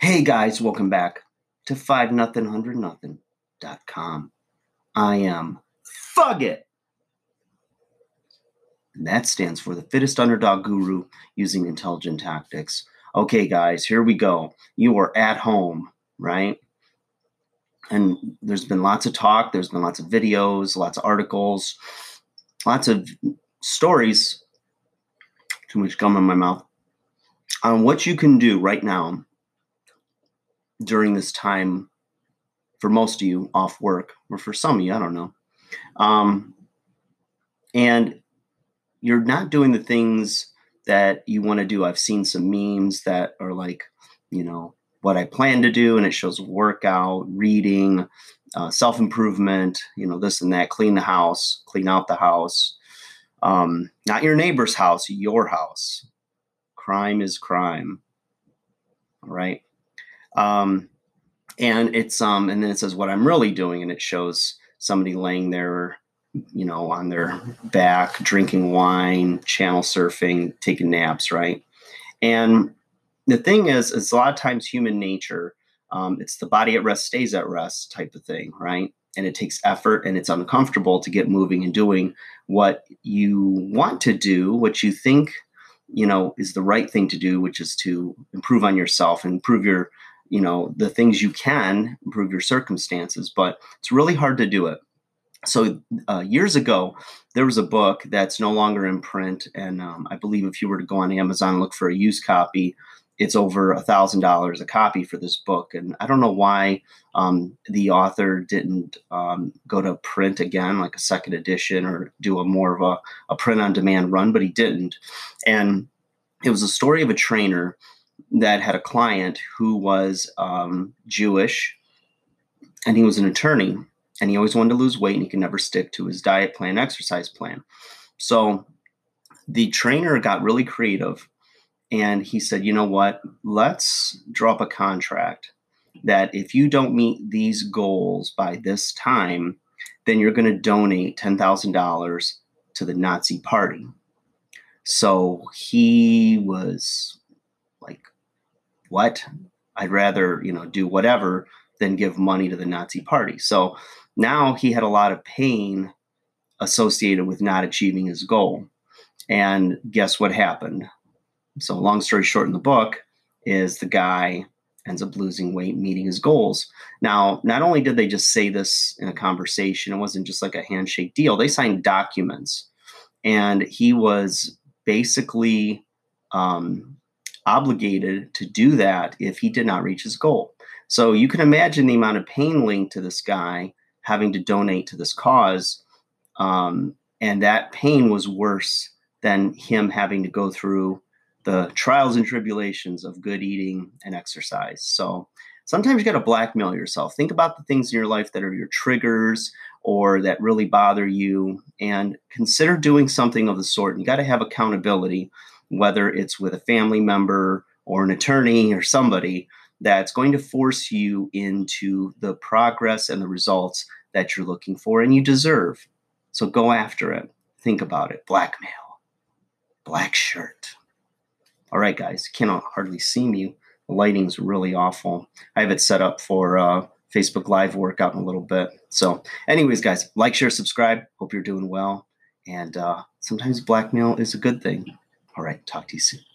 Hey guys, welcome back to 5 nothing 100 nothing.com. I am Fugget. And that stands for the fittest underdog guru using intelligent tactics. Okay, guys, here we go. You are at home, right? And there's been lots of talk, there's been lots of videos, lots of articles, lots of stories. Too much gum in my mouth. On what you can do right now during this time for most of you off work, or for some of you, I don't know. Um, and you're not doing the things that you want to do. I've seen some memes that are like, you know, what I plan to do, and it shows workout, reading, uh, self improvement, you know, this and that, clean the house, clean out the house. Um, not your neighbor's house, your house. Crime is crime. All right. Um, and it's um, and then it says what I'm really doing, and it shows somebody laying there, you know, on their back, drinking wine, channel surfing, taking naps, right? And the thing is, it's a lot of times human nature. Um, it's the body at rest stays at rest type of thing, right? And it takes effort and it's uncomfortable to get moving and doing what you want to do, what you think, you know, is the right thing to do, which is to improve on yourself and improve your you know the things you can improve your circumstances but it's really hard to do it. So uh, years ago there was a book that's no longer in print and um, i believe if you were to go on amazon and look for a used copy it's over a thousand dollars a copy for this book and i don't know why um, the author didn't um, go to print again like a second edition or do a more of a, a print on demand run but he didn't. And it was a story of a trainer that had a client who was um, Jewish and he was an attorney and he always wanted to lose weight and he could never stick to his diet plan, exercise plan. So the trainer got really creative and he said, you know what? Let's draw up a contract that if you don't meet these goals by this time, then you're going to donate $10,000 to the Nazi party. So he was what? I'd rather, you know, do whatever than give money to the Nazi party. So now he had a lot of pain associated with not achieving his goal. And guess what happened? So, long story short, in the book, is the guy ends up losing weight, meeting his goals. Now, not only did they just say this in a conversation, it wasn't just like a handshake deal, they signed documents. And he was basically um, obligated to do that if he did not reach his goal. So you can imagine the amount of pain linked to this guy having to donate to this cause. Um, and that pain was worse than him having to go through the trials and tribulations of good eating and exercise. So sometimes you got to blackmail yourself. Think about the things in your life that are your triggers or that really bother you and consider doing something of the sort. You got to have accountability whether it's with a family member or an attorney or somebody that's going to force you into the progress and the results that you're looking for and you deserve. So go after it. Think about it. Blackmail, black shirt. All right, guys, cannot hardly see me. The lighting's really awful. I have it set up for uh, Facebook Live workout in a little bit. So, anyways, guys, like, share, subscribe. Hope you're doing well. And uh, sometimes blackmail is a good thing. All right. Talk to you soon.